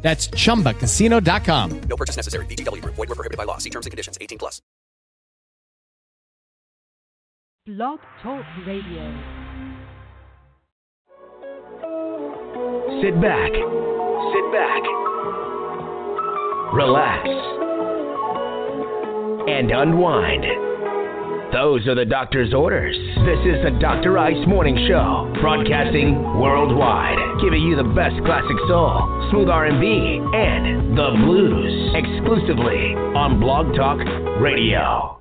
That's chumbacasino.com. No purchase necessary. VGW Group. Void were prohibited by law. See terms and conditions. 18 plus. Blog Talk Radio. Sit back. Sit back. Relax. And unwind. Those are the doctor's orders. This is the Dr. Ice Morning Show, broadcasting worldwide, giving you the best classic soul, smooth R&B, and the blues, exclusively on Blog Talk Radio.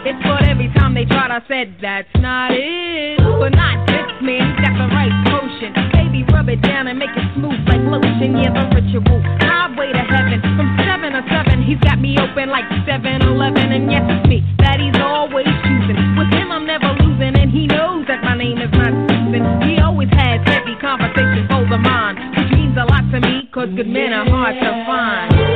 It's but every time they tried, I said, that's not it. But not this man, he got the right potion. Baby, rub it down and make it smooth like lotion. Yeah, the ritual. Highway to heaven. From seven to seven, he's got me open like 7 Eleven. And yes, it's me that he's always choosing. With him, I'm never losing. And he knows that my name is not Susan. He always has heavy conversations over mine, which means a lot to me, cause good men are hard to find.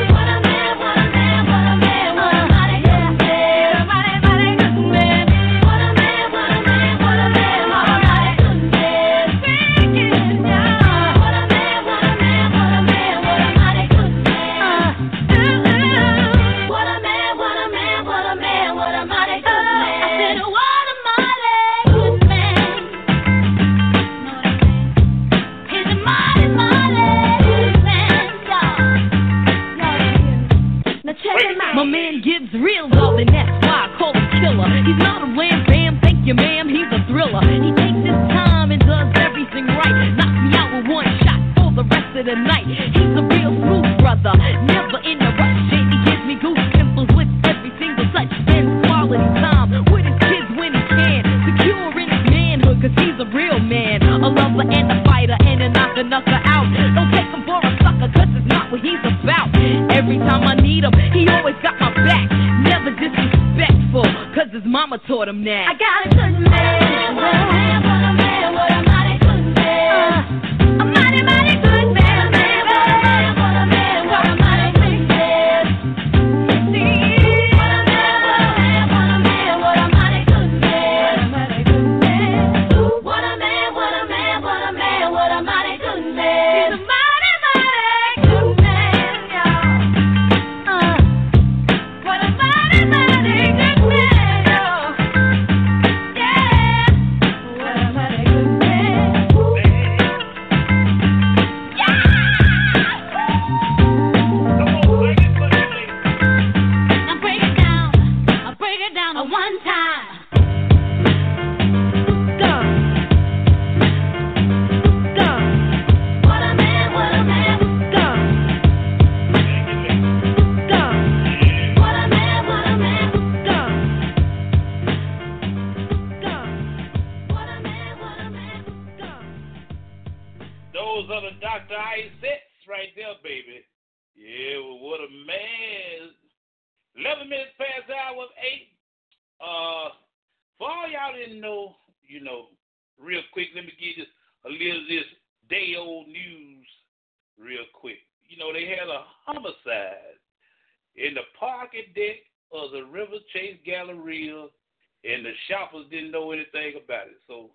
The shoppers didn't know anything about it. So,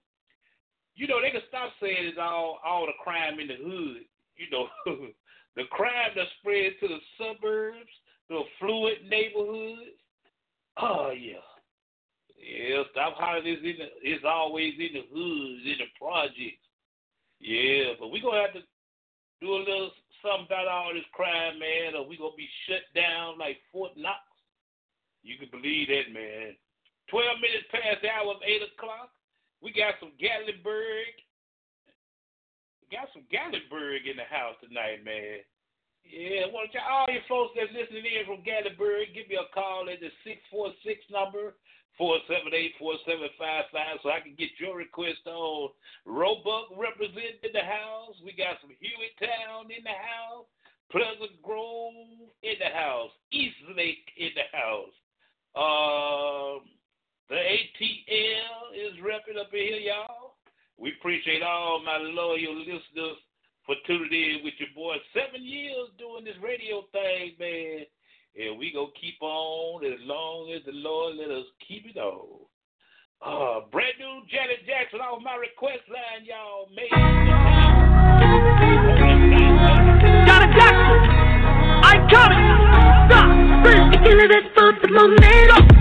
you know, they can stop saying it's all all the crime in the hood. You know, the crime that spread to the suburbs, to the affluent neighborhoods. Oh yeah, yeah. Stop hollering. It's in the, It's always in the hoods, in the projects. Yeah, but we gonna have to do a little something about all this crime, man, or we gonna be shut down like Fort Knox. You can believe that, man. Twelve minutes past the hour of eight o'clock. We got some Gatlinburg. We got some Gatlinburg in the house tonight, man. Yeah, I want you, all you folks that's listening in from Gatlinburg, give me a call at the 646 number, 478-4755, so I can get your request on. Roebuck representing the house. We got some Hueytown in the house. Pleasant Grove in the house. East Lake in the house. Um, the ATL is repping up here, y'all. We appreciate all my loyal listeners for tuning in with your boy. Seven years doing this radio thing, man. And we gonna keep on as long as the Lord let us keep it on. Uh, brand new Janet Jackson off my request line, y'all. Made Janet Jackson, I'm coming. Stop. First, you live it for the moment.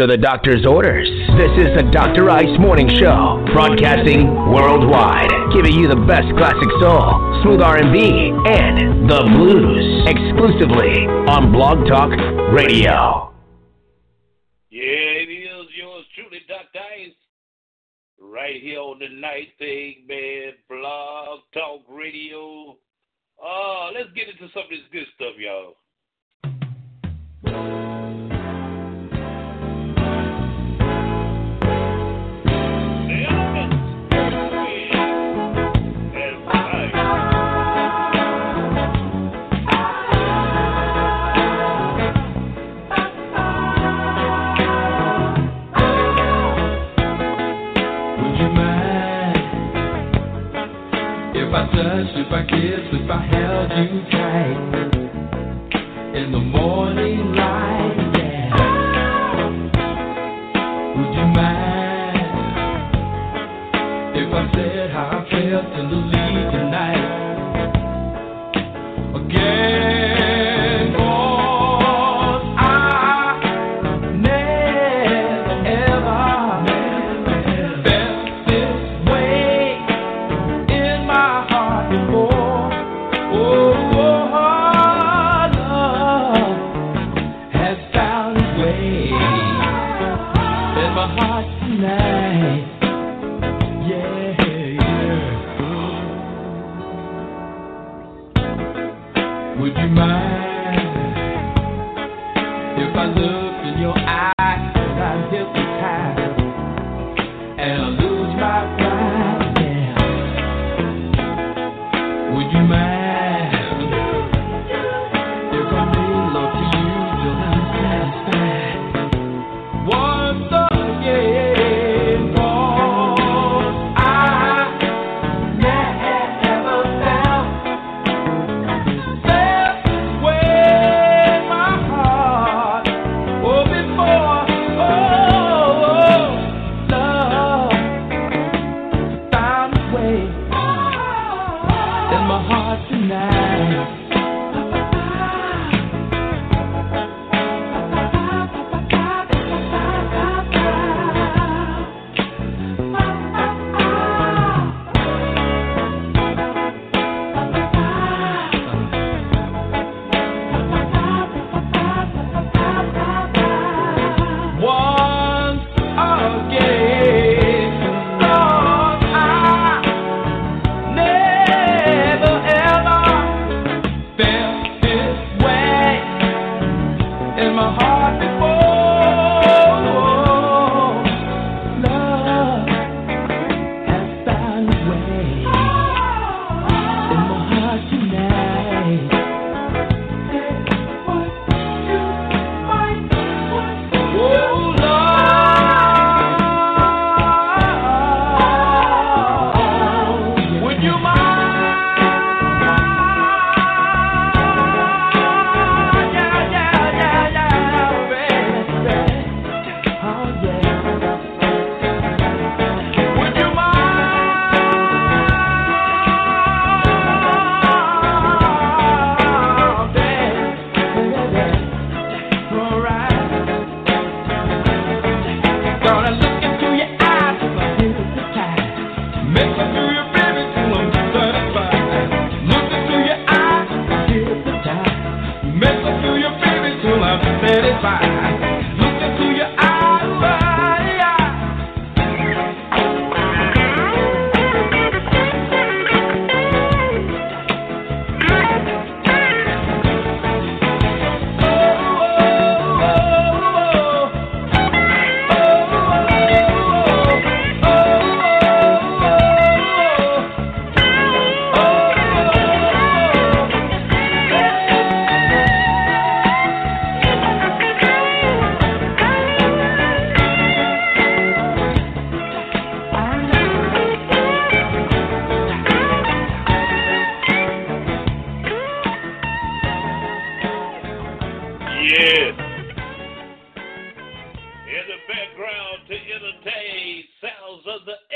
are the doctor's orders. This is the Dr. Ice Morning Show, broadcasting worldwide, giving you the best classic soul, smooth R&B, and the blues, exclusively on Blog Talk Radio. Yeah, it is yours truly, Dr. Ice, right here on the Night Thing, man, Blog Talk Radio. Oh, let's get into some of this good stuff, y'all. if I touched, if I kissed, if I held you tight in the morning light. Yeah. Would you mind if I said how I felt in the leaves?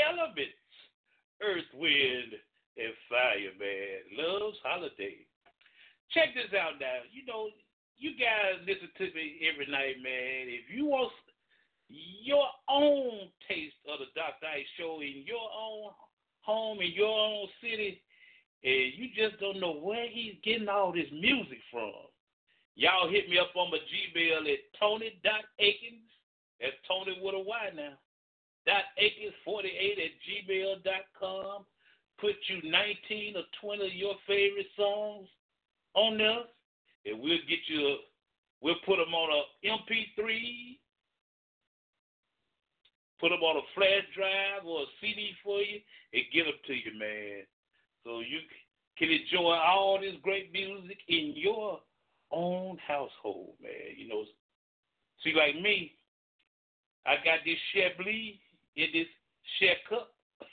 Elements. Earth, wind, and fire, man. Love's holiday. Check this out now. You know, you guys listen to me every night, man. If you want your own taste of the Dr. Ice Show in your own home, in your own city, and you just don't know where he's getting all this music from, y'all hit me up on my Gmail at tony.akins. That's Tony with a Y now. Dot Akins48 at gmail.com. Put you 19 or 20 of your favorite songs on there, and we'll get you, a, we'll put them on a MP3, put them on a flash drive or a CD for you, and give them to you, man. So you can enjoy all this great music in your own household, man. You know, see, like me, I got this Chablis in this share cup.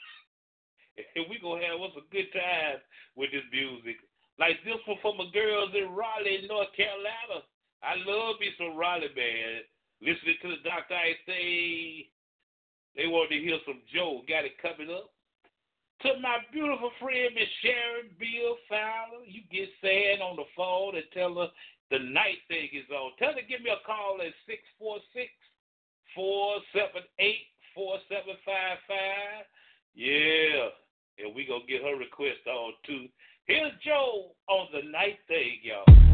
and we gonna have us a good time with this music. Like this one for my girls in Raleigh, North Carolina. I love me some Raleigh, man. Listening to the Dr. I say they wanted to hear some Joe. Got it coming up. To my beautiful friend, Miss Sharon Bill Fowler, you get sad on the phone and tell her the night thing is on. Tell her give me a call at 646 478 4755. Yeah. And we gonna get her request on too. Here's Joe on the night thing, y'all.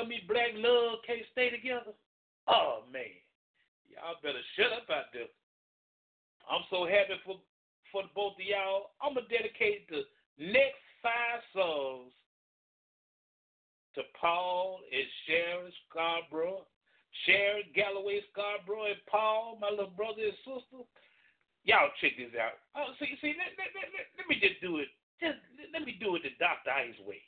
tell me black love can't stay together? Oh man, y'all better shut up out there. I'm so happy for for both of y'all. I'm gonna dedicate the next five songs to Paul and Sharon Scarborough, Sharon Galloway Scarborough, and Paul, my little brother and sister. Y'all check this out. Oh, see, see, let, let, let, let me just do it. Just let me do it the Dr. Ice way.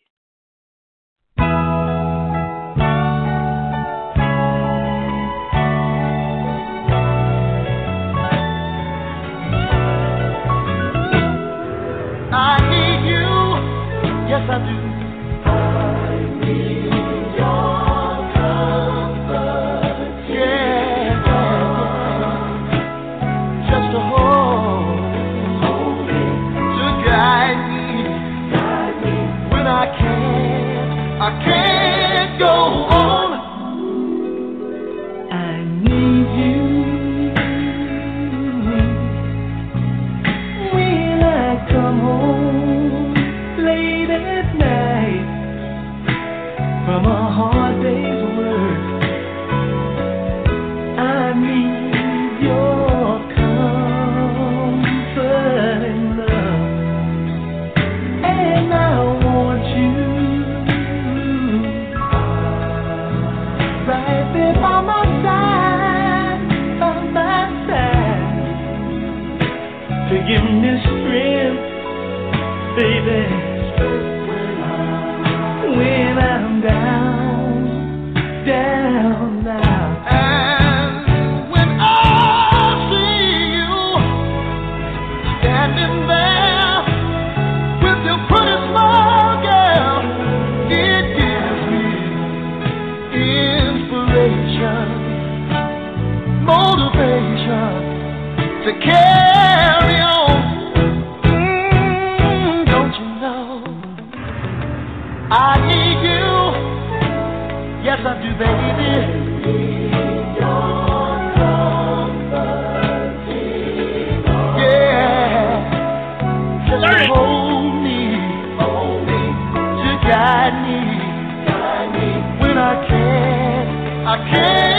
I need you. Yes, I do, baby. Yeah. Just hold me, to guide me, guide me when I can, I can.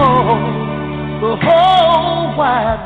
for the whole wide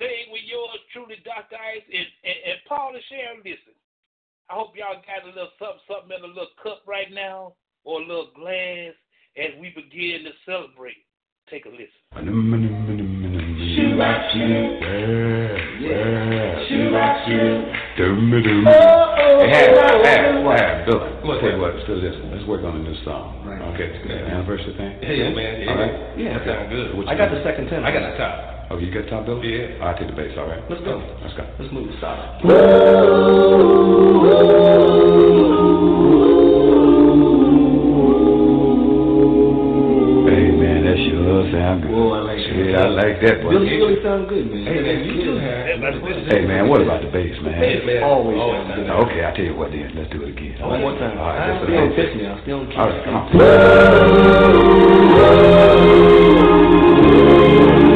thing with yours truly, Dr. Ice and, and, and Paul and Sharon. Listen, I hope y'all got a little something, something in a little cup right now or a little glass as we begin to celebrate. Take a listen. Hey, Hab, Hab, Hab, Bill, I'll tell you what, still listen. Let's work on a new song. Okay, the anniversary thing? Yeah, man, yeah. All right? Yeah, Okay. that sound good. What I you got got? the second tenor. I got the top. Oh, you got top, Bill? Yeah. Oh, I'll take the bass, all right? Let's go. Oh, let's go. Let's move the solid. Hey, man, that sure sound good. Whoa, I like that. Yeah, I like that, boy. Really, really sound good, man. Hey, man, you too, have. Hey, man, what about the bass, man? Bass, man. Always oh, sounds good. Okay, I'll tell you what then. Let's do it again. One more time. All right, let's do Stay on it. pitch now. Stay on key. All right, come on.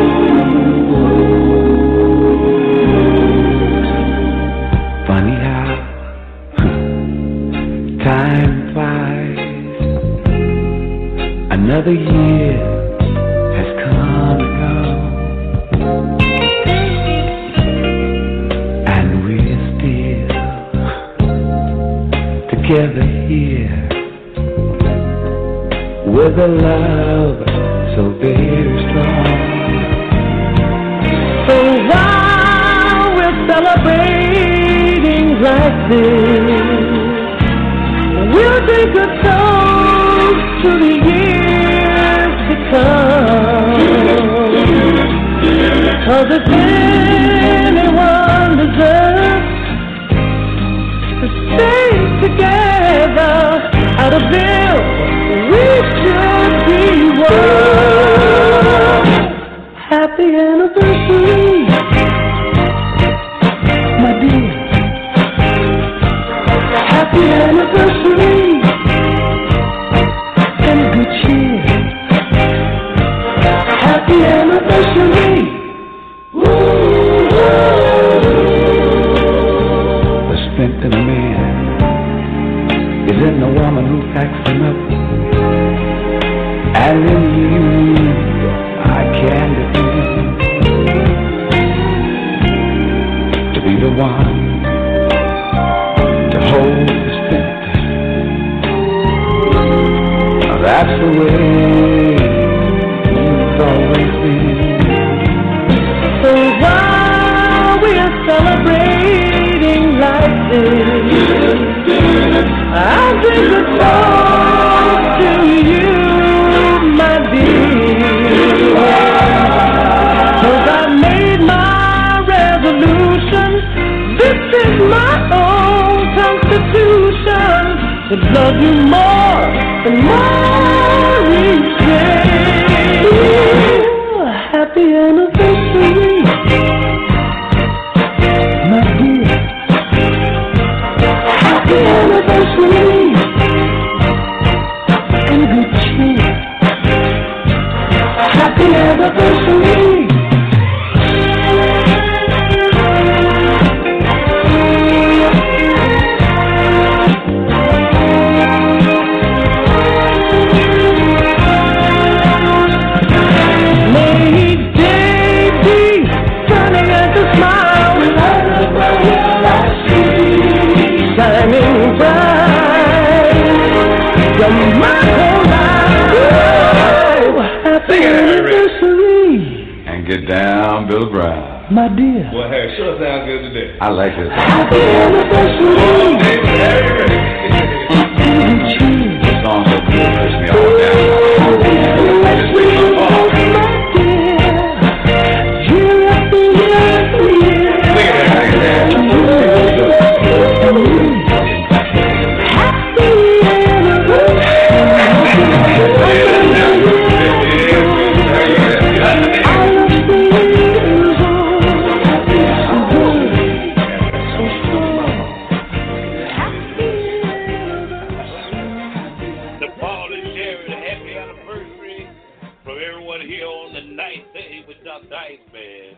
here on the night thing with Dr. Iceman.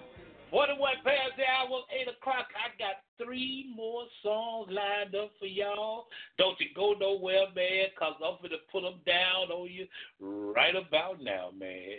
41 past the hour, 8 o'clock. I got three more songs lined up for y'all. Don't you go nowhere, man, because I'm going to put them down on you right about now, man.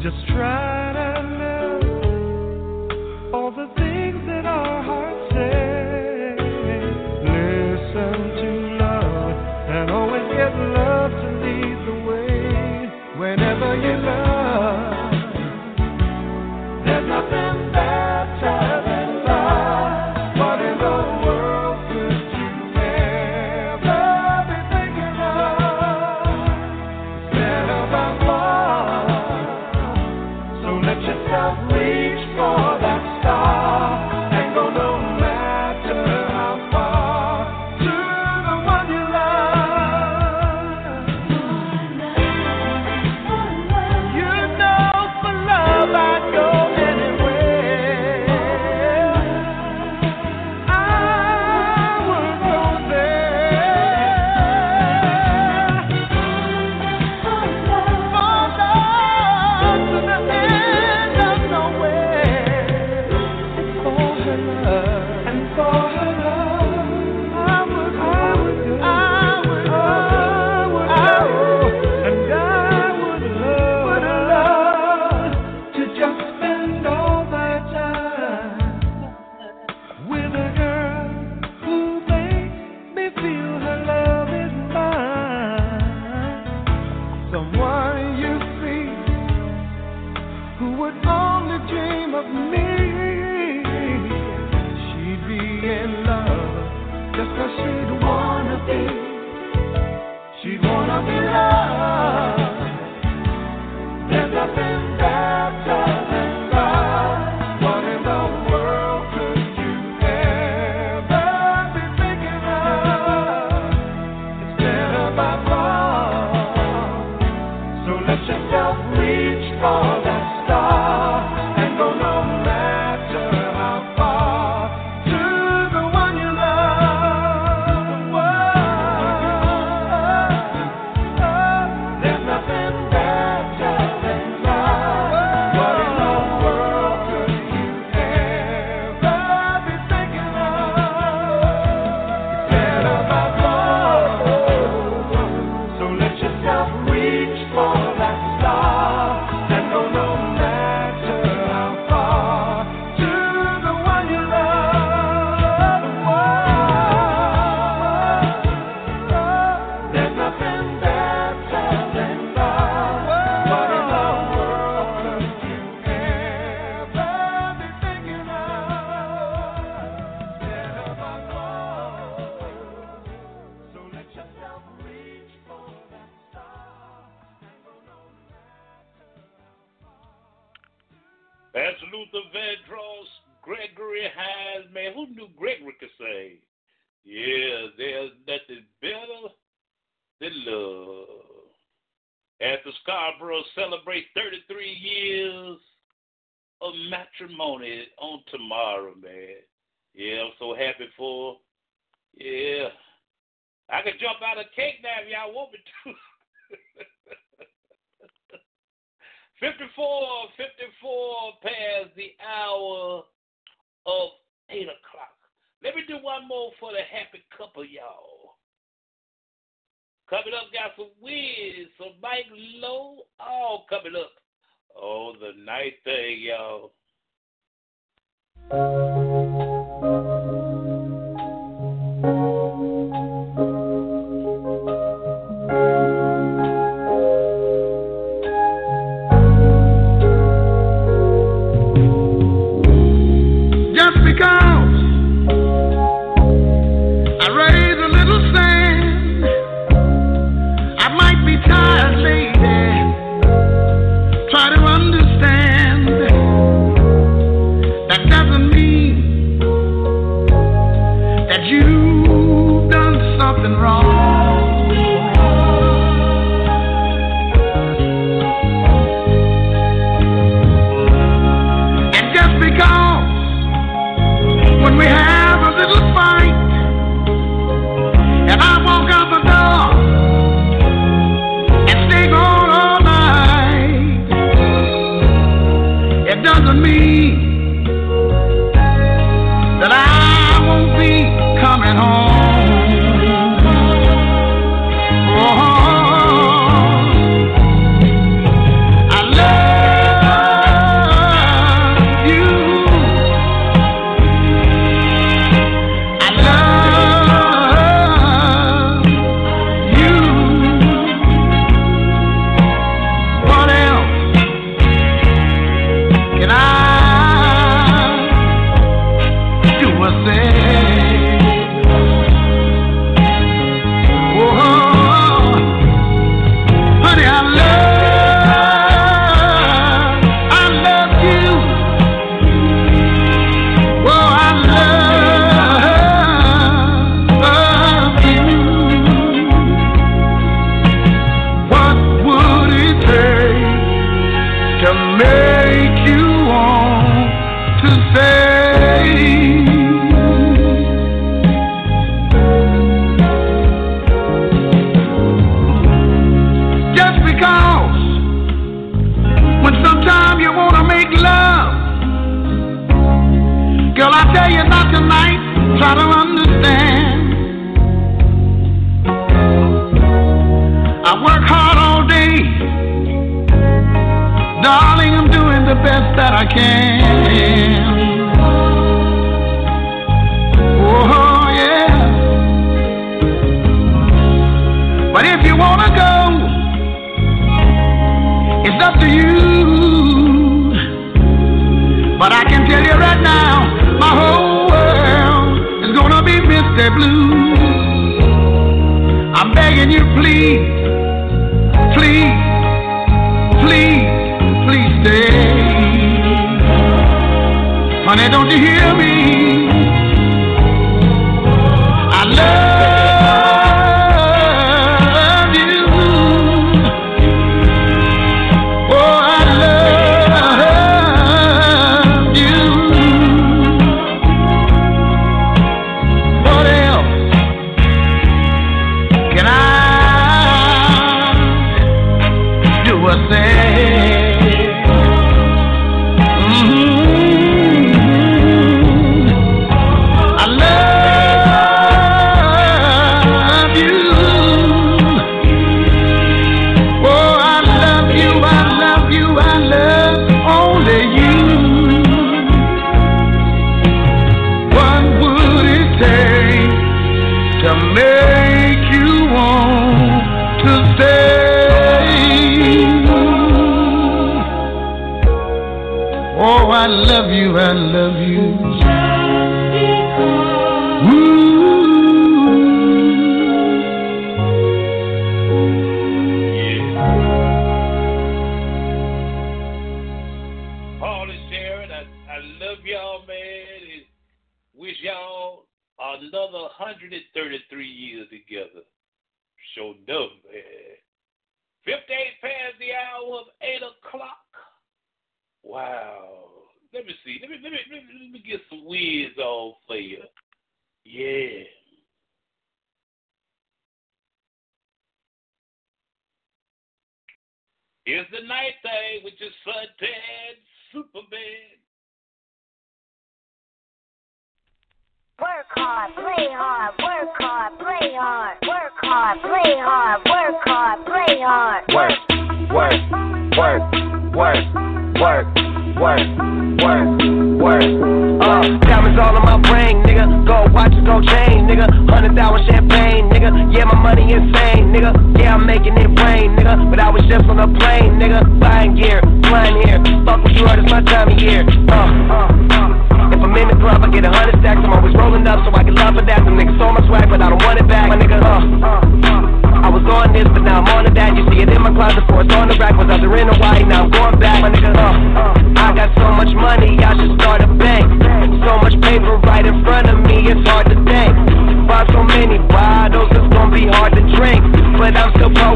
Just try.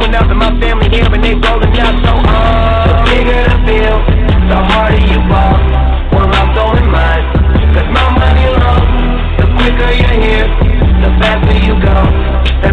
Growing up, and my family here, and they rolling up. So, uh, the bigger the bill, the harder you ball. Well, I'm throwing mine, cause my money long. The quicker you're here, the faster you go. That's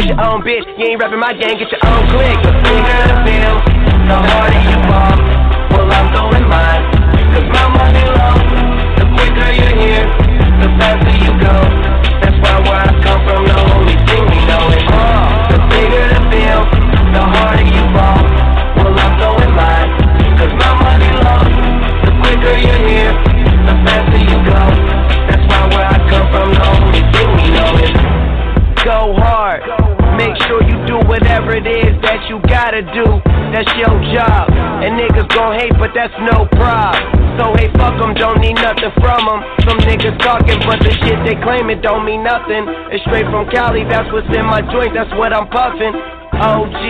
get your own bitch. You ain't rapping my gang, get your own click. The bigger the bill, the harder you fall. Well, I'm throwing mine, cause my money long. The quicker you're here, the faster gotta do. That's your job. And niggas gon' hate, but that's no problem. So hey, fuck 'em, don't need nothing from 'em. Some niggas talking, but the shit they claim it don't mean nothing. It's straight from Cali, that's what's in my joint, that's what I'm puffin'. OG.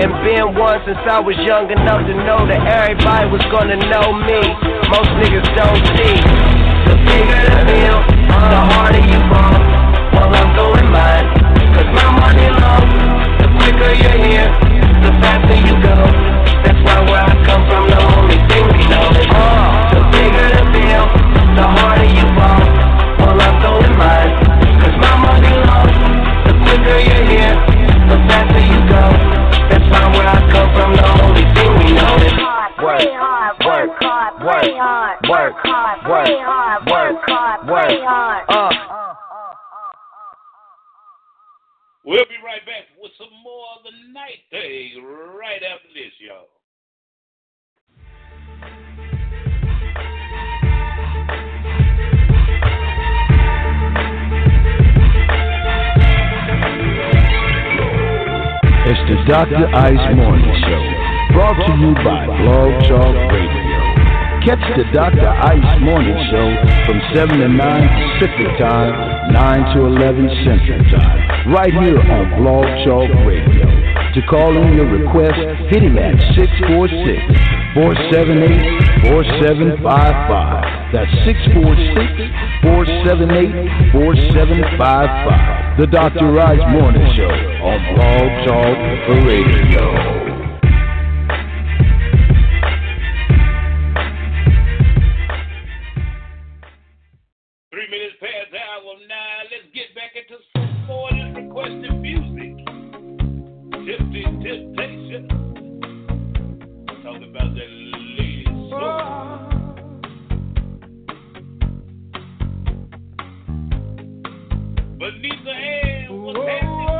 And been one since I was young enough to know that everybody was gonna know me. Most niggas don't see. The bigger the bill, the harder you fall. Well, I'm doing mine, cause my money long. The quicker you're here, the faster you go. That's why where I come from, the only thing we know is the bigger the bill, the harder you fall. Well, I'm doing mine, cause my money long. The quicker you're here, the faster you go. That's why where I come from, the only thing we know is work, work, work, work, work, work, work, work. Uh. We'll be right back with some more night thing right after this, y'all. It's the Dr. Ice Morning Show, brought to you by Blog Talk Radio. Catch the Dr. Ice Morning Show from 7 to 9 Pacific Time, 9 to 11 Central Time, right here on Blog Talk Radio. To call in your request, hit him at 646-478-4755. That's 646-478-4755. The Dr. Ice Morning Show on Blog Talk Radio. But neither hand was.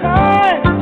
Time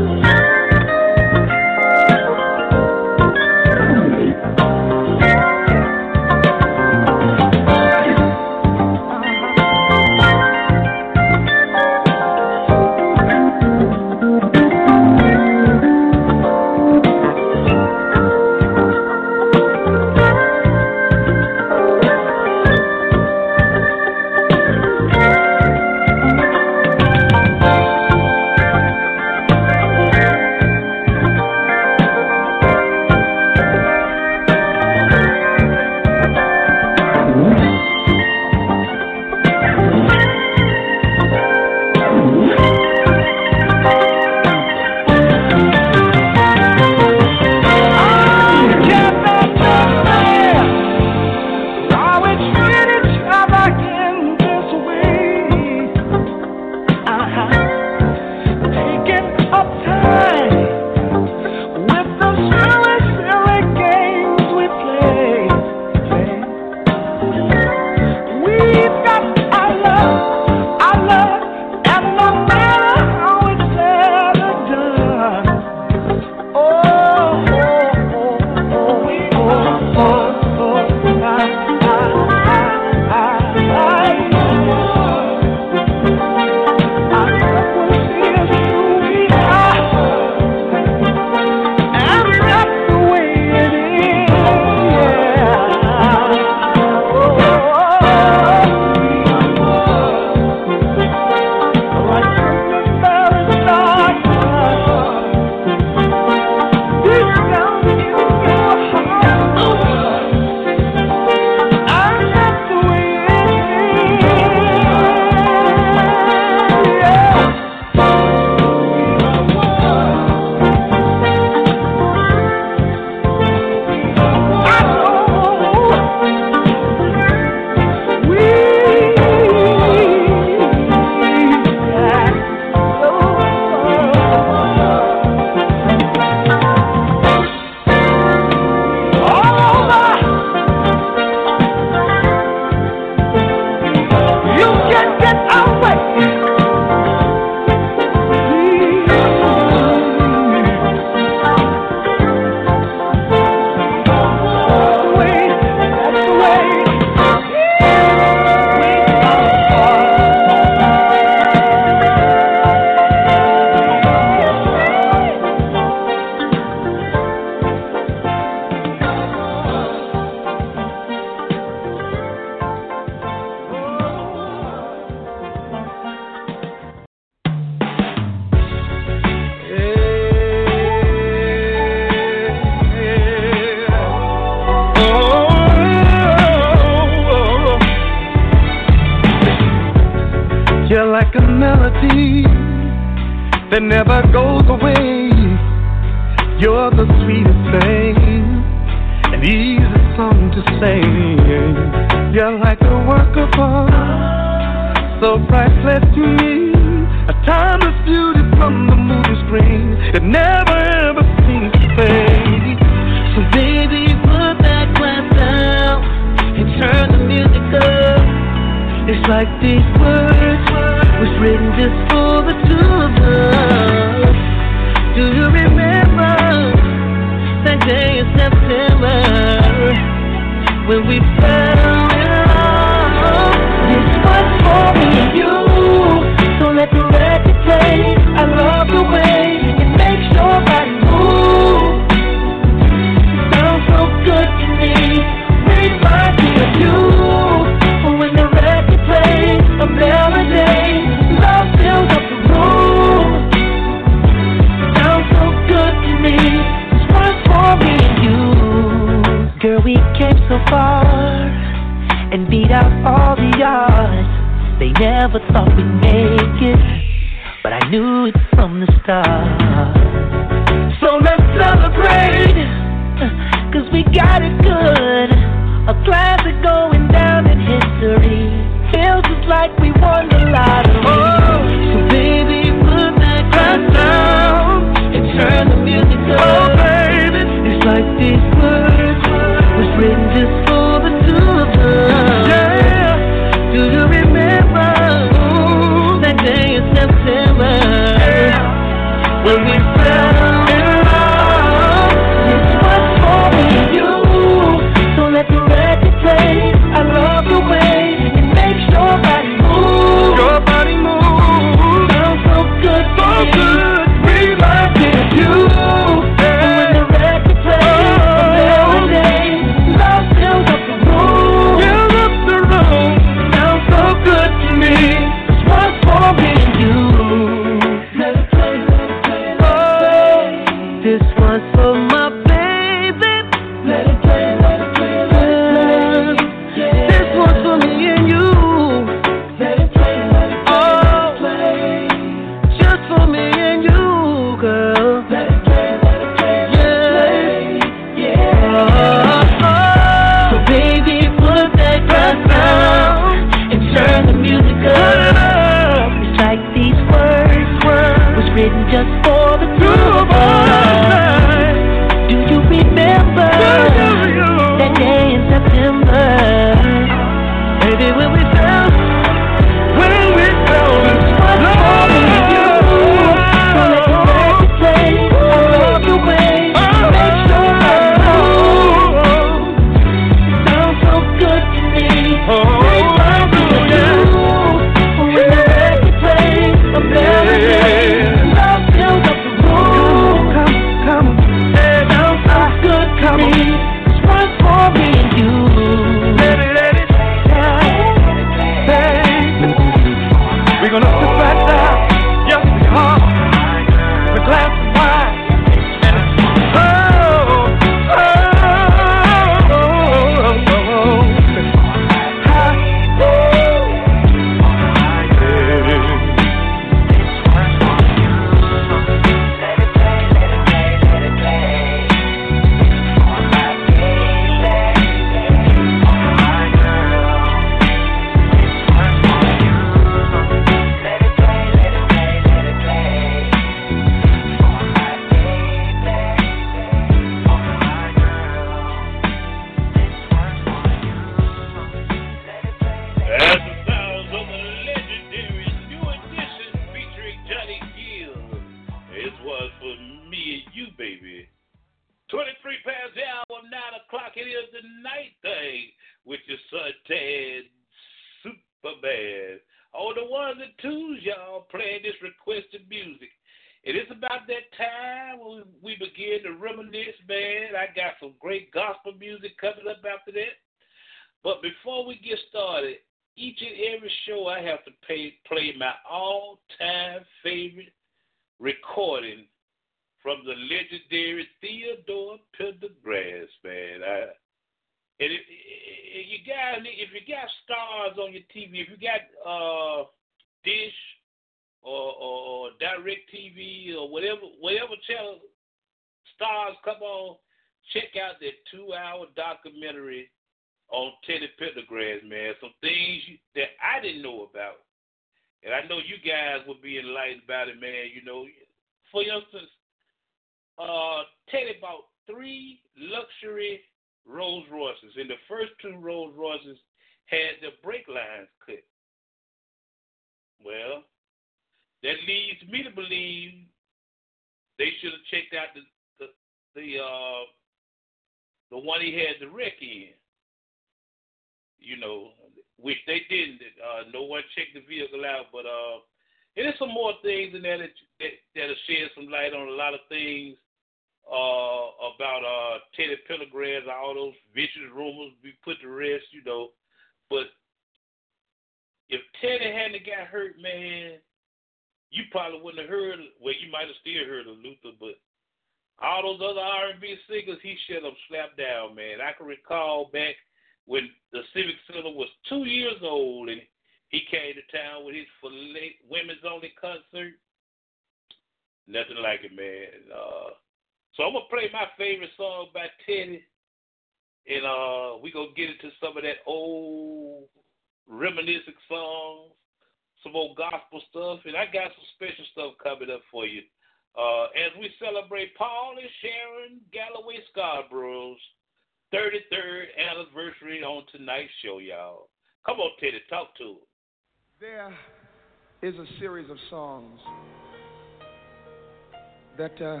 uh,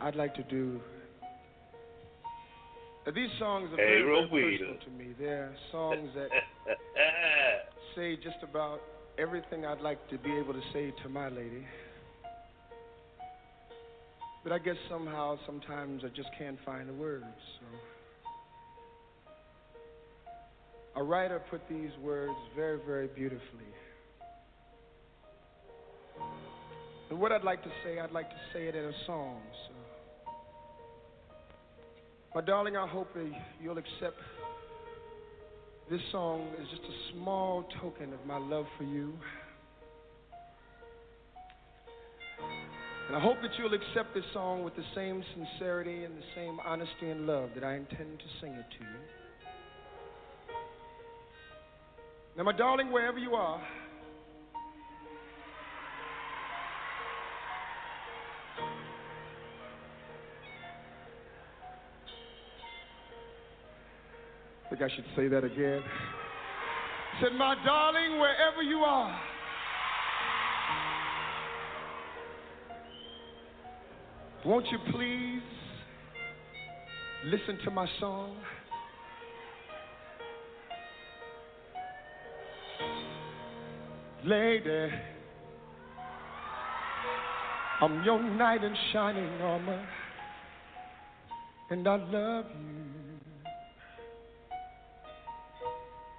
I'd like to do. Uh, these songs are very, very personal to me. They're songs that say just about everything I'd like to be able to say to my lady. But I guess somehow, sometimes I just can't find the words. So. A writer put these words very, very beautifully. And what I'd like to say, I'd like to say it in a song. So. My darling, I hope you'll accept this song is just a small token of my love for you. And I hope that you'll accept this song with the same sincerity and the same honesty and love that I intend to sing it to you. Now, my darling, wherever you are, think I should say that again. Said, my darling, wherever you are. Won't you please listen to my song? Lady, I'm your knight in shining armor, and I love you.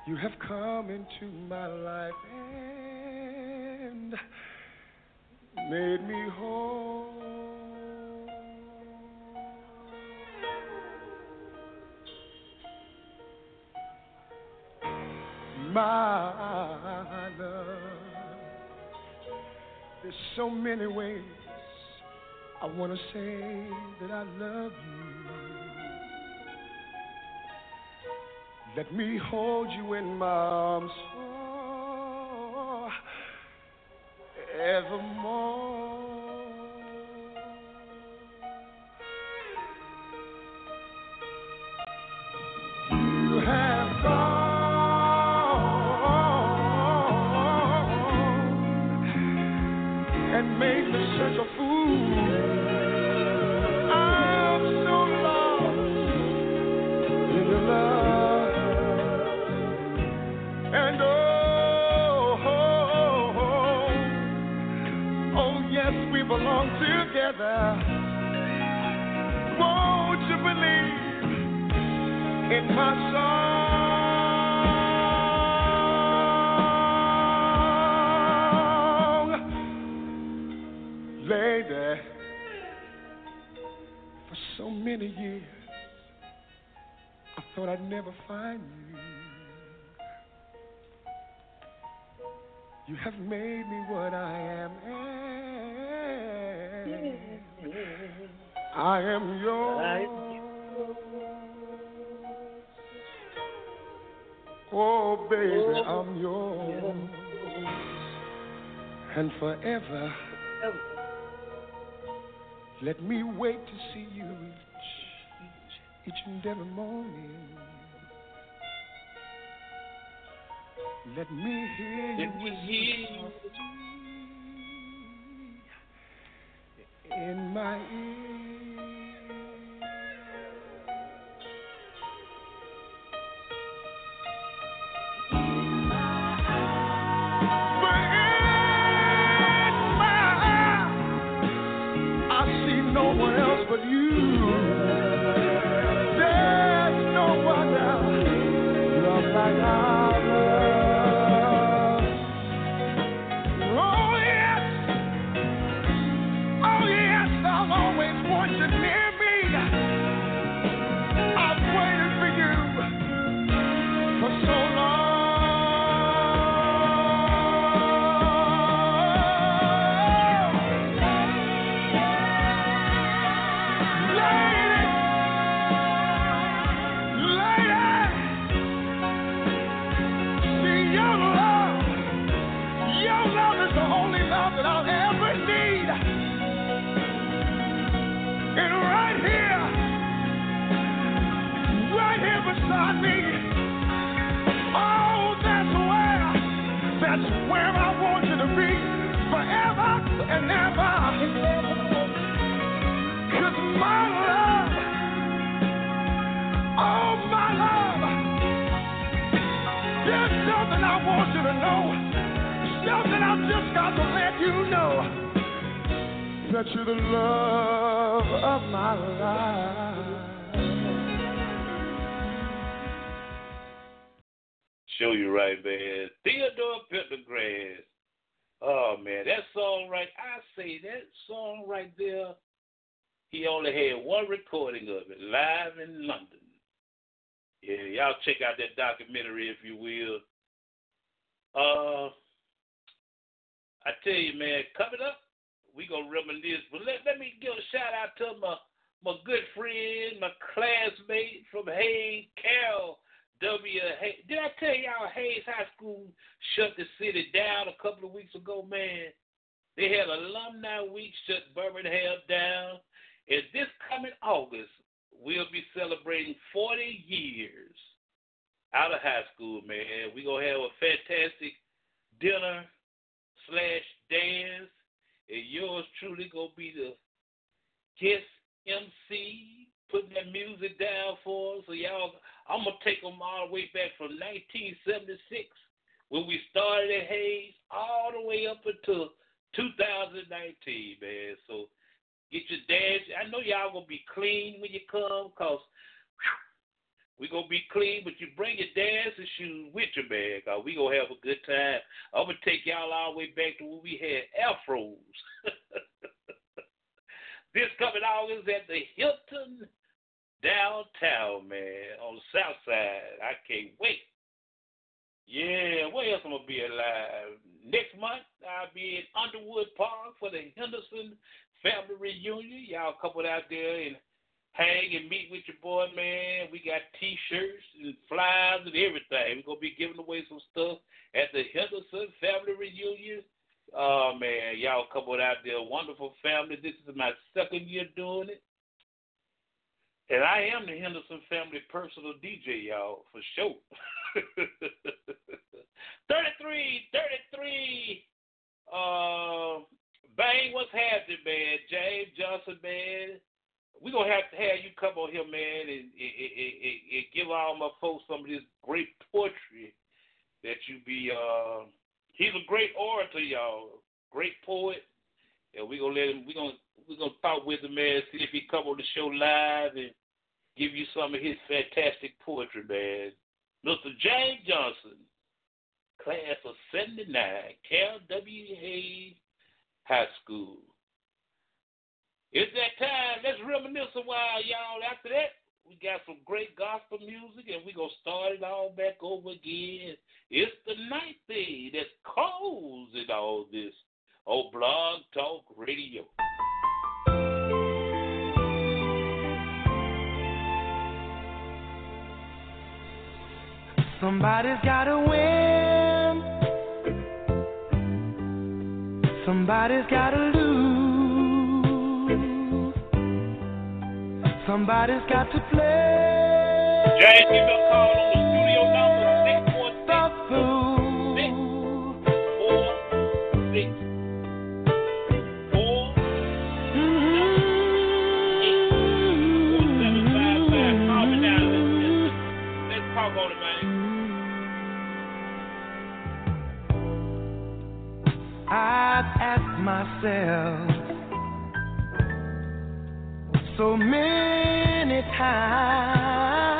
You have come into my life and made me whole. My love, there's so many ways I want to say that I love you. Let me hold you in my arms oh, forevermore. But you bring your dancing shoes with you, man. Cause we gonna have a good time. I'm gonna take y'all all the way back to when we had afros. this coming August at the Hilton downtown, man, on the south side. I can't wait. Yeah, where else I'm gonna be alive? Next month I'll be in Underwood Park for the Henderson family reunion. Y'all couple out there and hang and meet with your boy, man. We got T-shirts and flyers and everything. We're gonna be giving away some stuff at the Henderson family reunion. Oh man, y'all couple out there, wonderful family. This is my second year doing it. And I am the Henderson family personal DJ, y'all, for sure. 33, 33. Uh, Bang, what's happening, man? James Johnson, man. We're to have to have you come on here, man, and, and, and, and give all my folks some of this great poetry that you be. Uh, he's a great orator, y'all. Great poet. And we're to let him, we're to we're gonna talk with him, man. See if he come on the show live and give you some of his fantastic poetry, man. Mr. James Johnson, class of '79, Cal W. Hayes High School. It's that time. Let's reminisce a while, y'all. After that, we got some great gospel music, and we're going to start it all back over again. It's the ninth day that's close all this old blog talk radio. Somebody's gotta win. Somebody's gotta lose. Somebody's got to play. James, give me a call on the studio number six one The six fool. four six four seven five five. Call me now. Let's, let's, let's talk on it, man. I've asked myself so many times,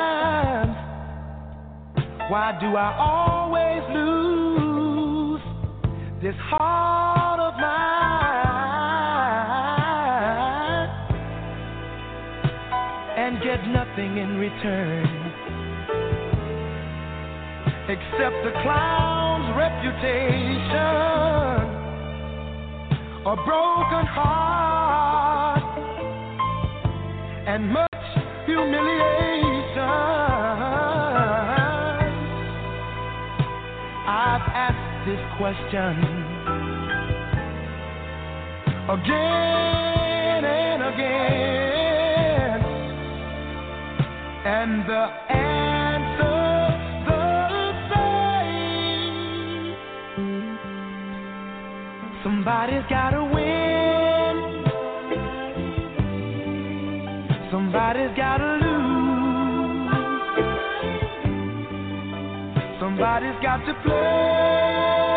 why do I always lose this heart of mine and get nothing in return? Except the clown's reputation a broken heart and much humiliation. I've asked this question again and again, and the answer's the same. Somebody's gotta win. Somebody's gotta lose. Somebody's got to play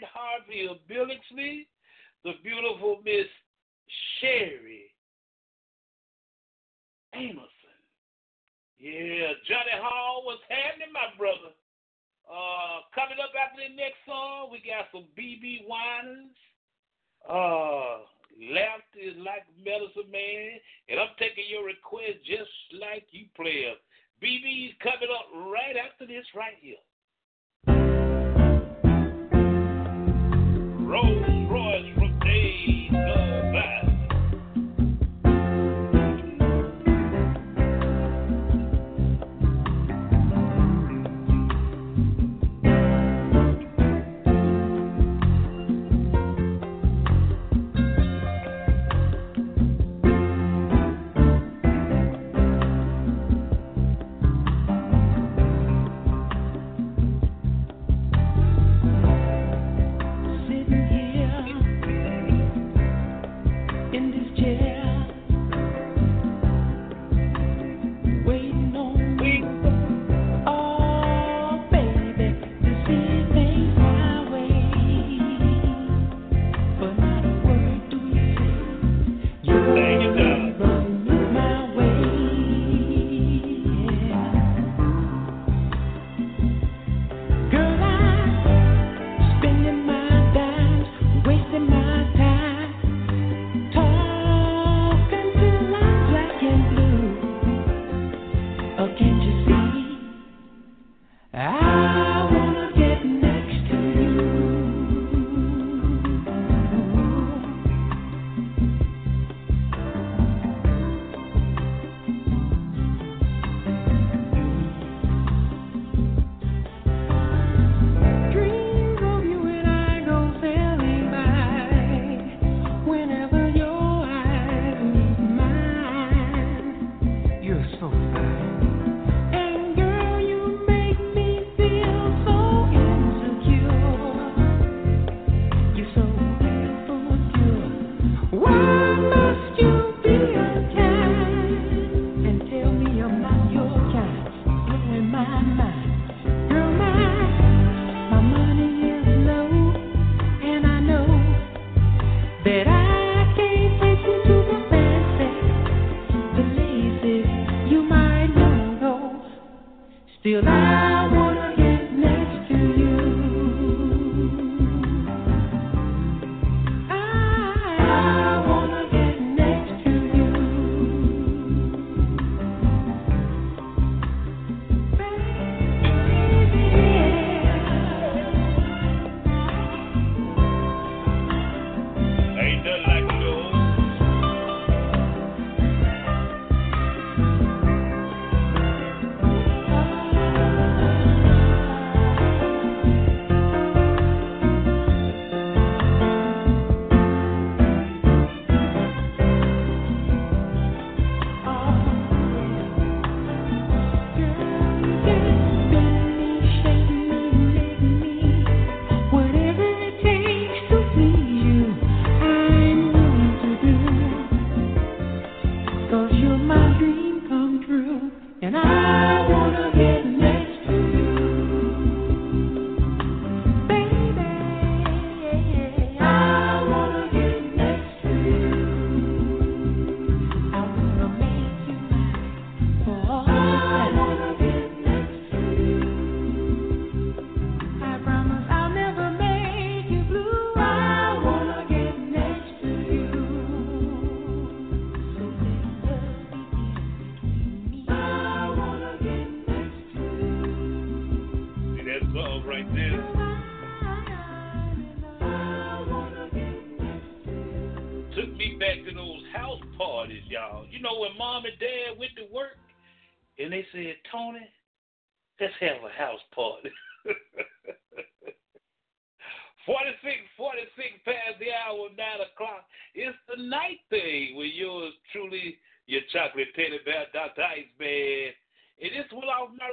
Janet Harvey of Billingsley, the beautiful Miss Sherry Amerson. Yeah, Johnny Hall was happening, my brother. Uh, coming up after the next song, we got some BB Winans. Uh, laughter is like medicine, man. And I'm taking your request just like you play. BB's coming up right after this right here. Roll.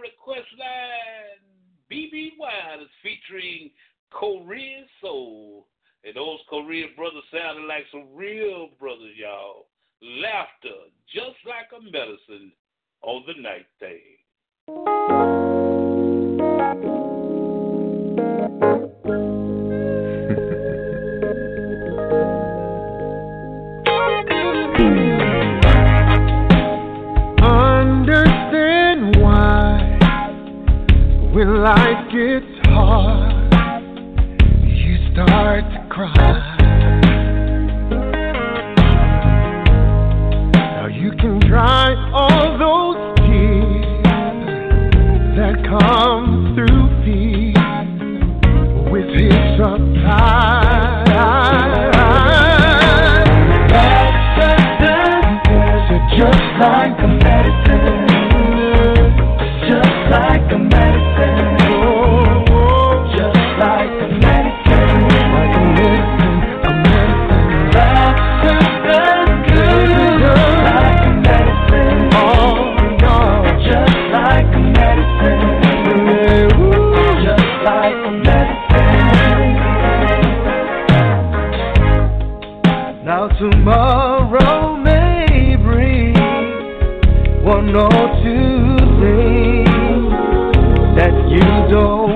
request line, BB Wild is featuring Korean Soul. And those Korean brothers sounded like some real brothers, y'all. Laughter, just like a medicine on the night thing. cry. Now you can dry all those tears that come through fear with his supply. door.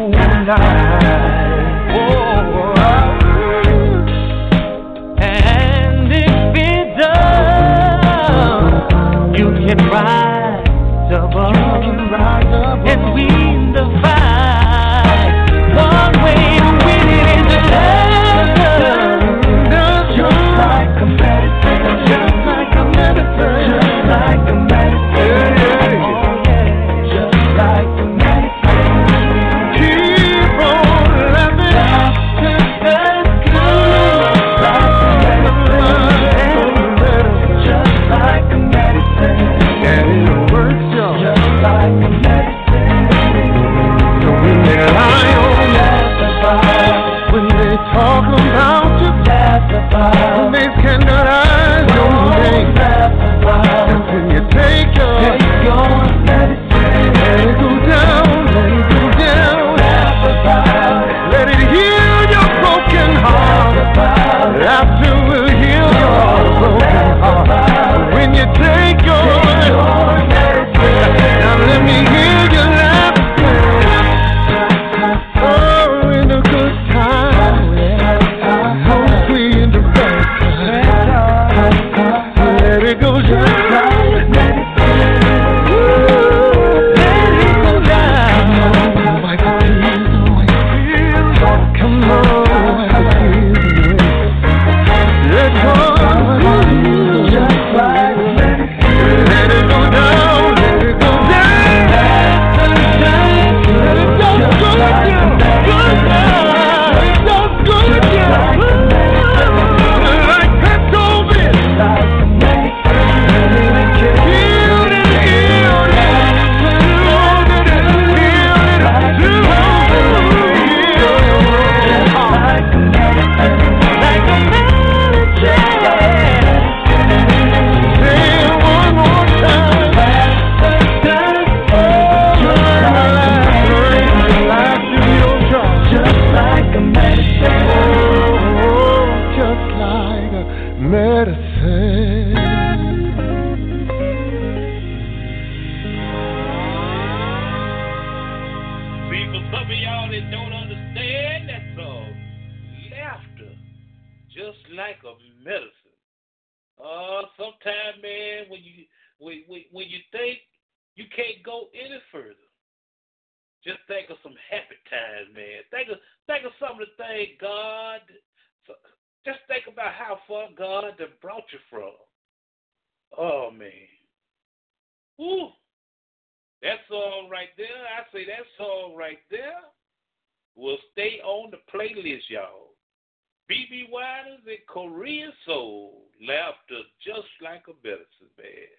laughter just like a medicine, man.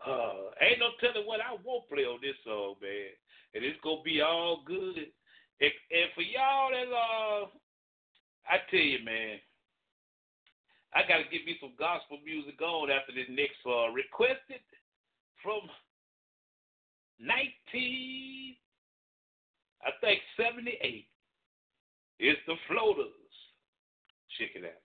Uh, ain't no telling what I won't play on this song, man. And it's gonna be all good. And, and for y'all that uh, I tell you, man, I gotta get me some gospel music on after this next uh, requested from 19, I think 78. It's the Floaters. Check it out.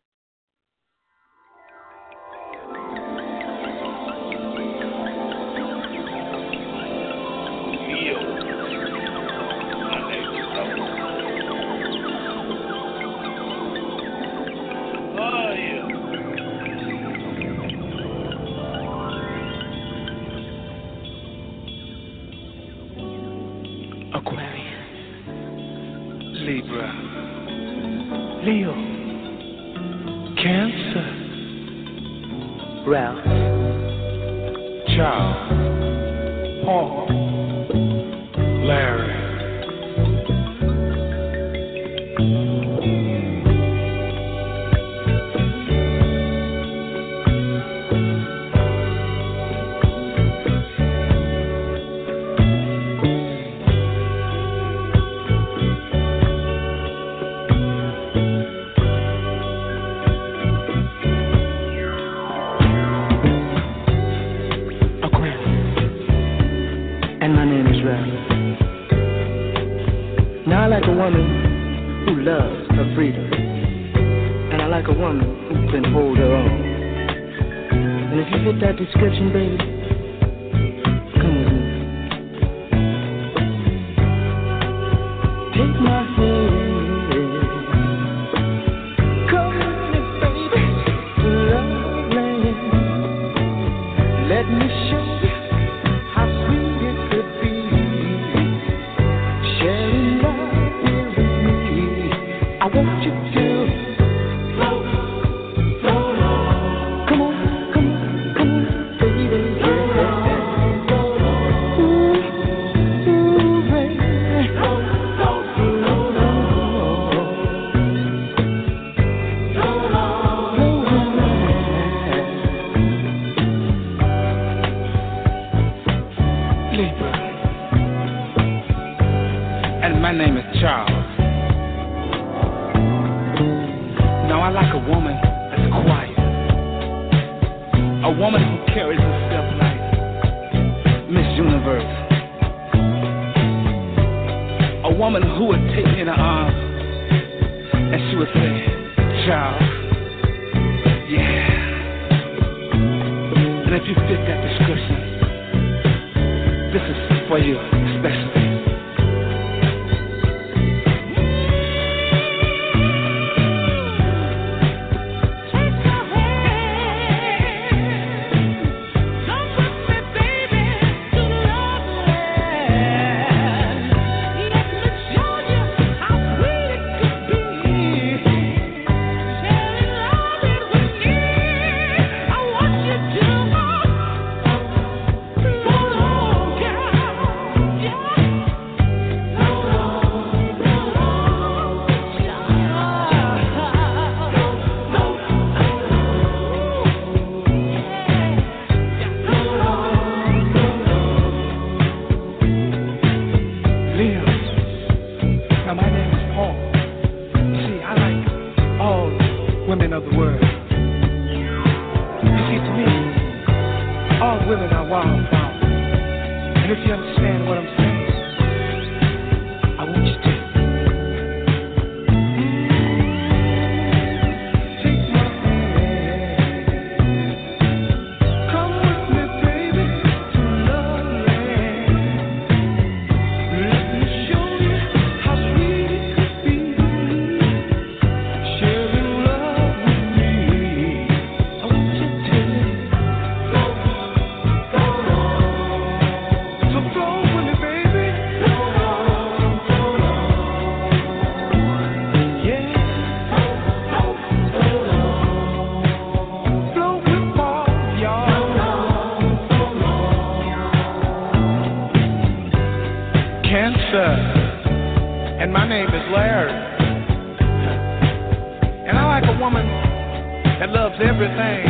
everything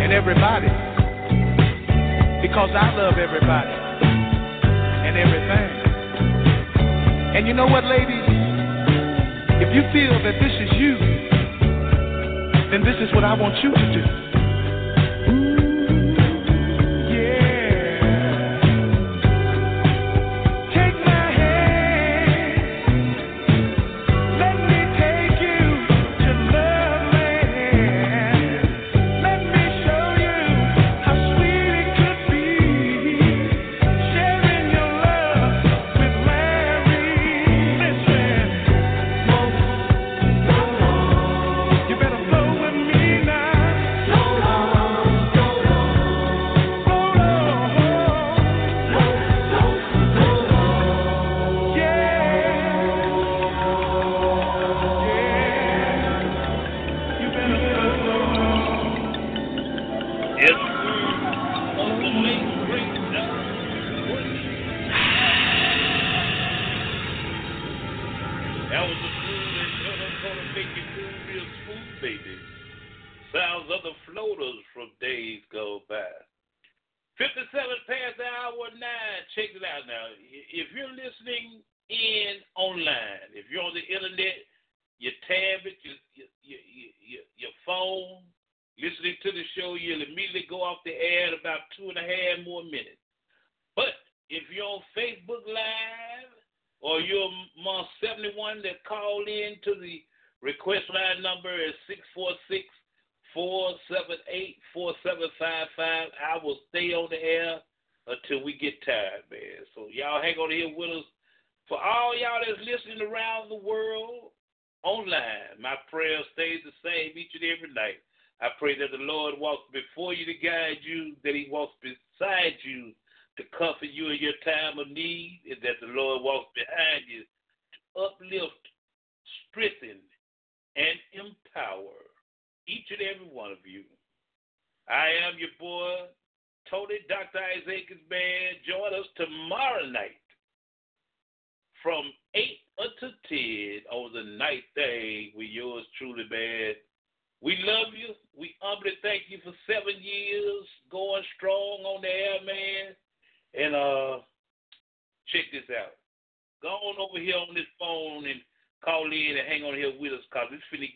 and everybody because I love everybody and everything. And you know what, ladies? If you feel that this is you, then this is what I want you to do. on here with us. For all y'all that's listening around the world online, my prayer stays the same each and every night. I pray that the Lord walks before you to guide you, that He walks beside you to comfort you in your time of need, and that the Lord walks finna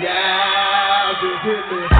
Yeah, just hit me.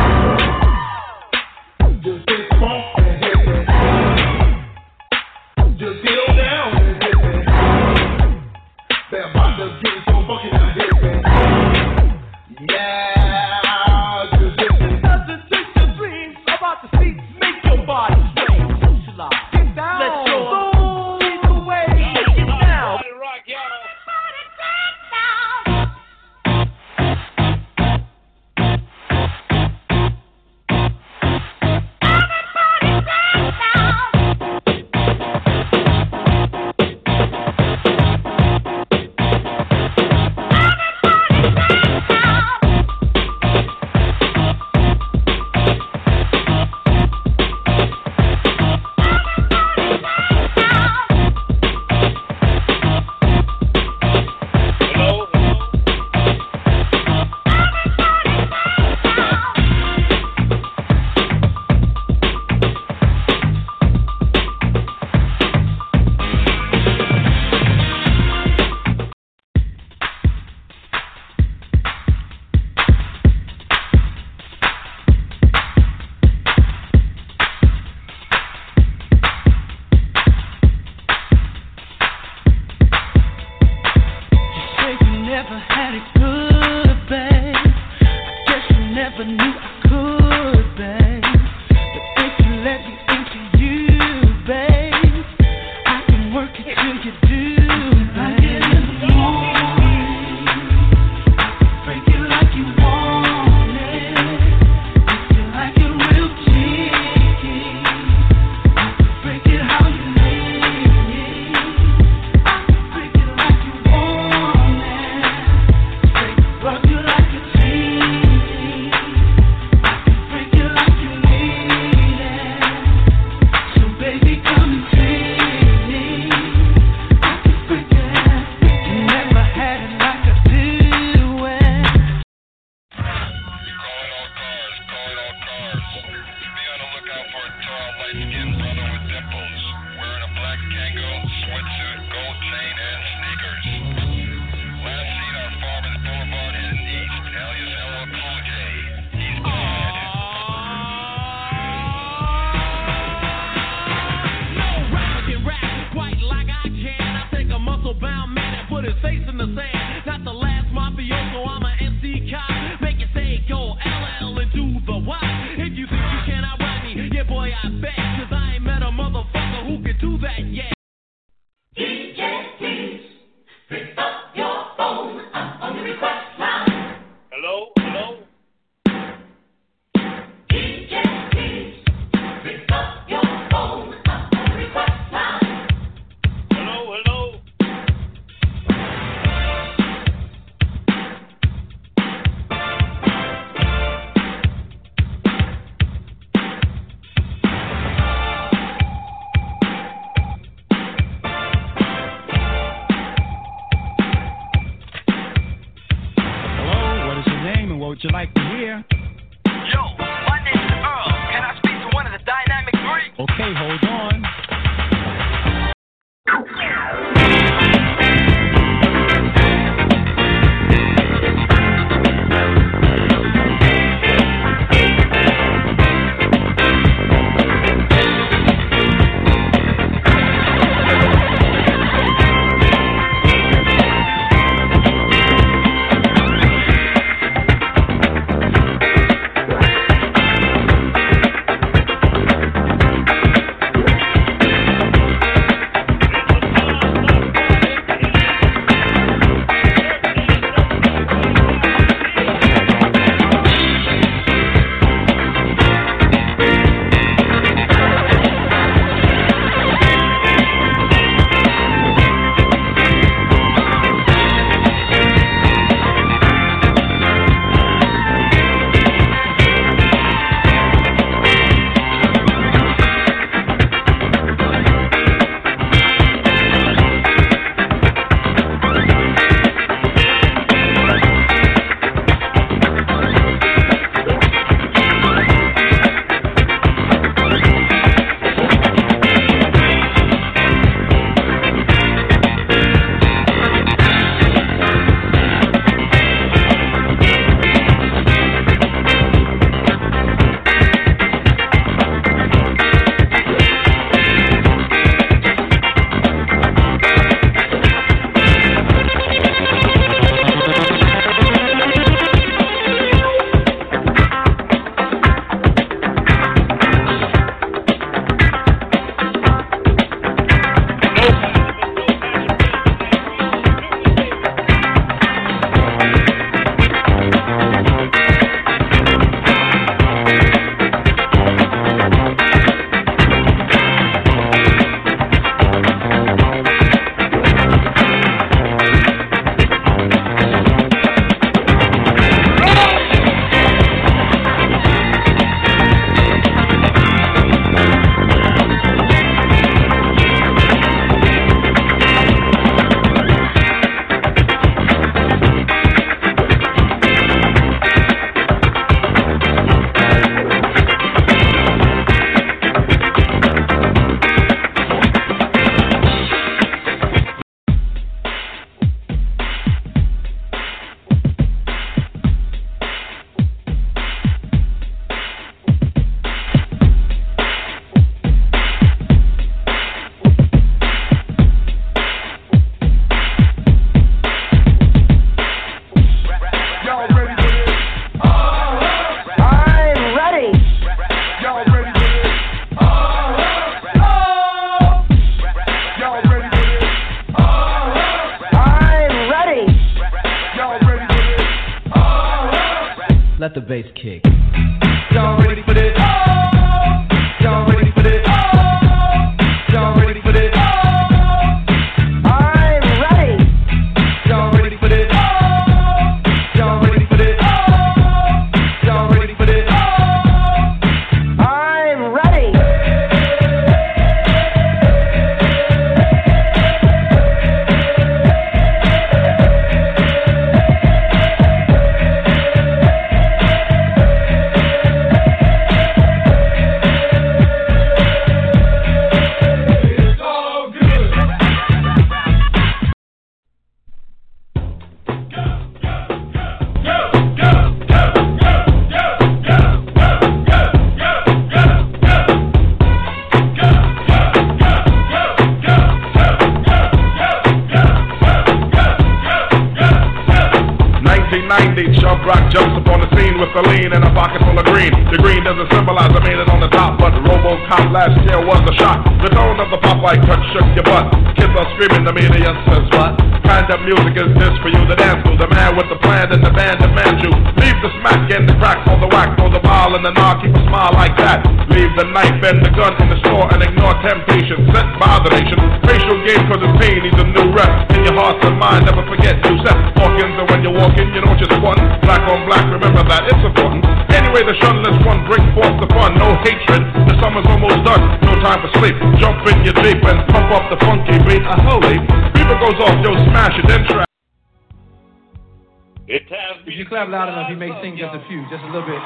Just a few, just a little bit.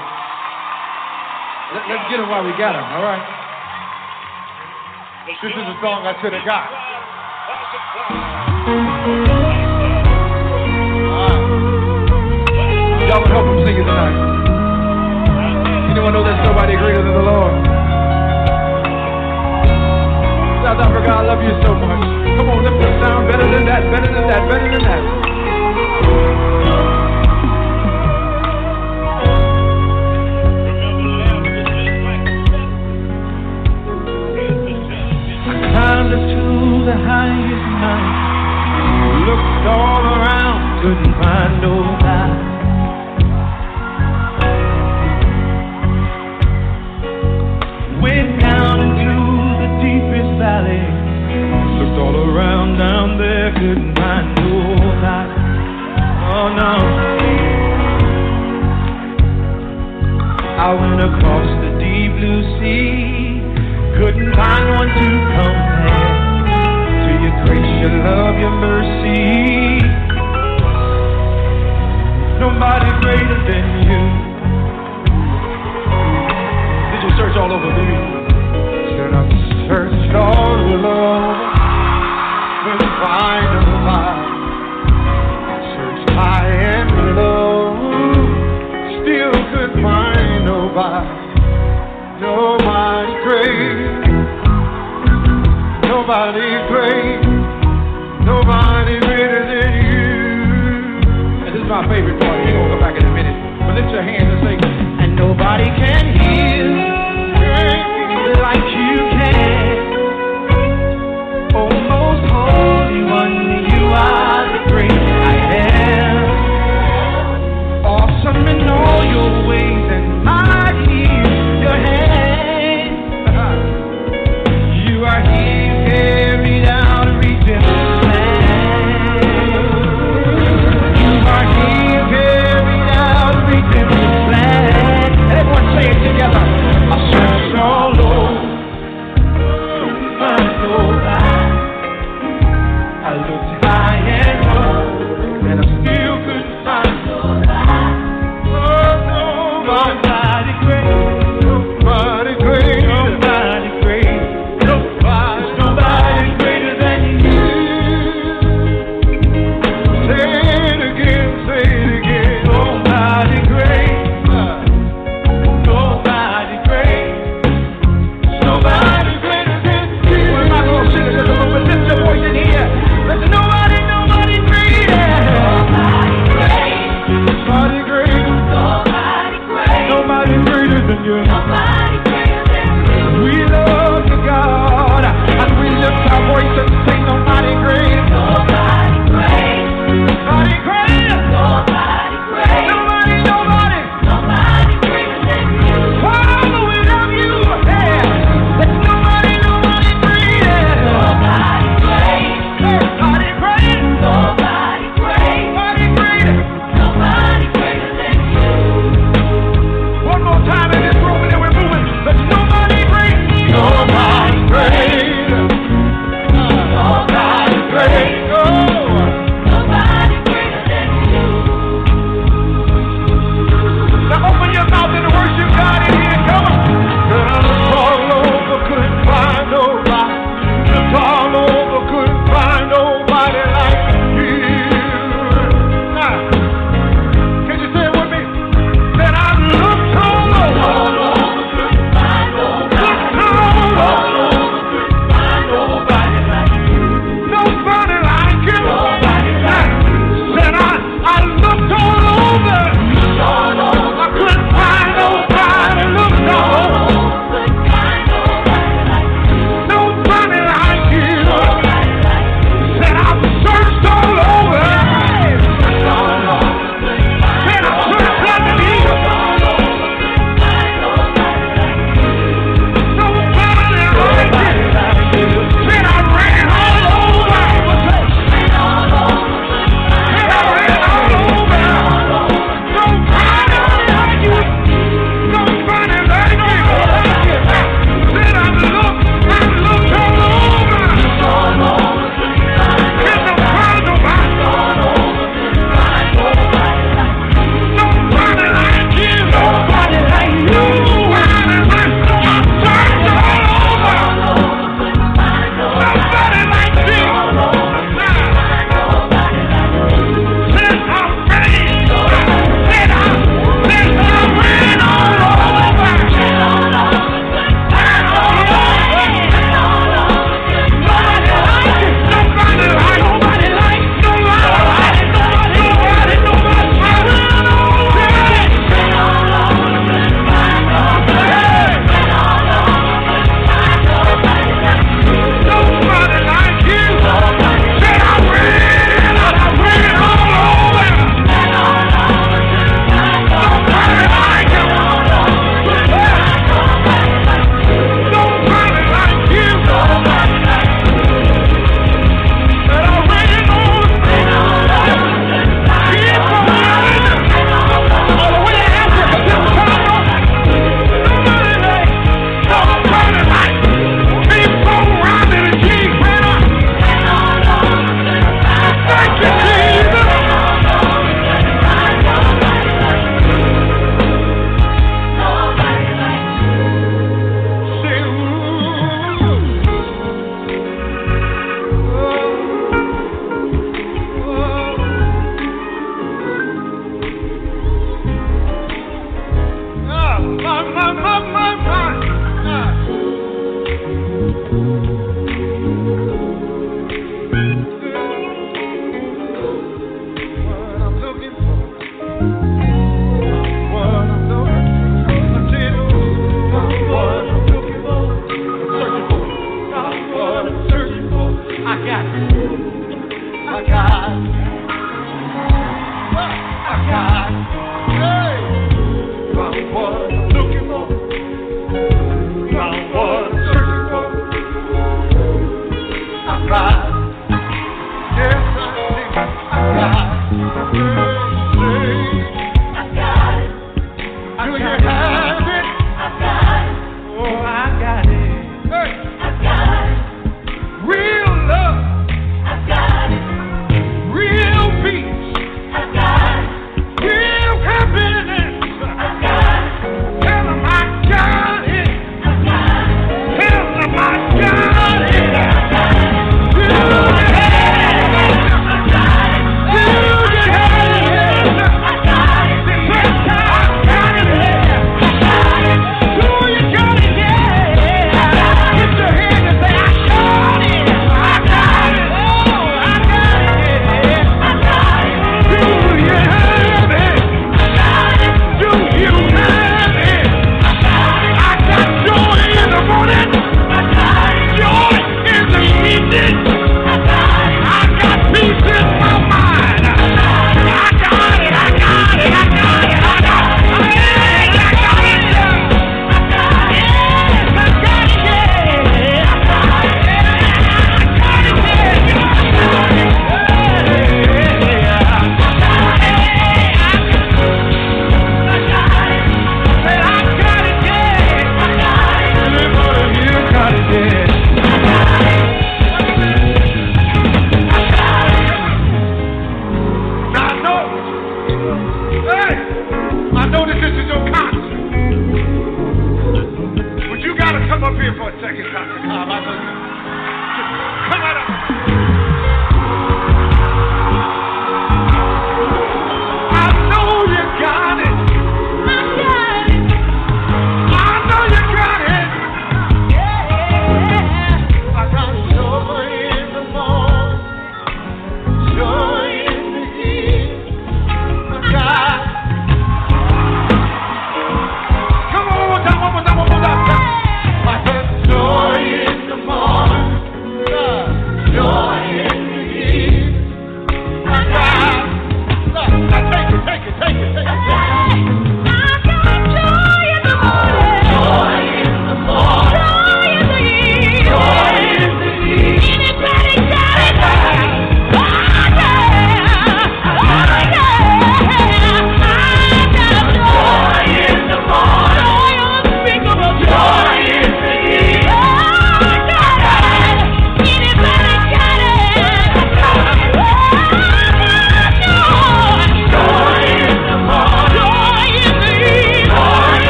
Let, let's get him while we got him, all right? This is a song I should have got. Y'all would help him sing it tonight. Anyone know I know there's nobody greater than the Lord? South Africa, I love you so much. Come on, lift the sound better than that, better than that, better than that. All around, couldn't find nobody. Great, nobody great, nobody greater than you. And this is my favorite part. We're gonna go back in a minute. But lift your hands and say, And nobody can heal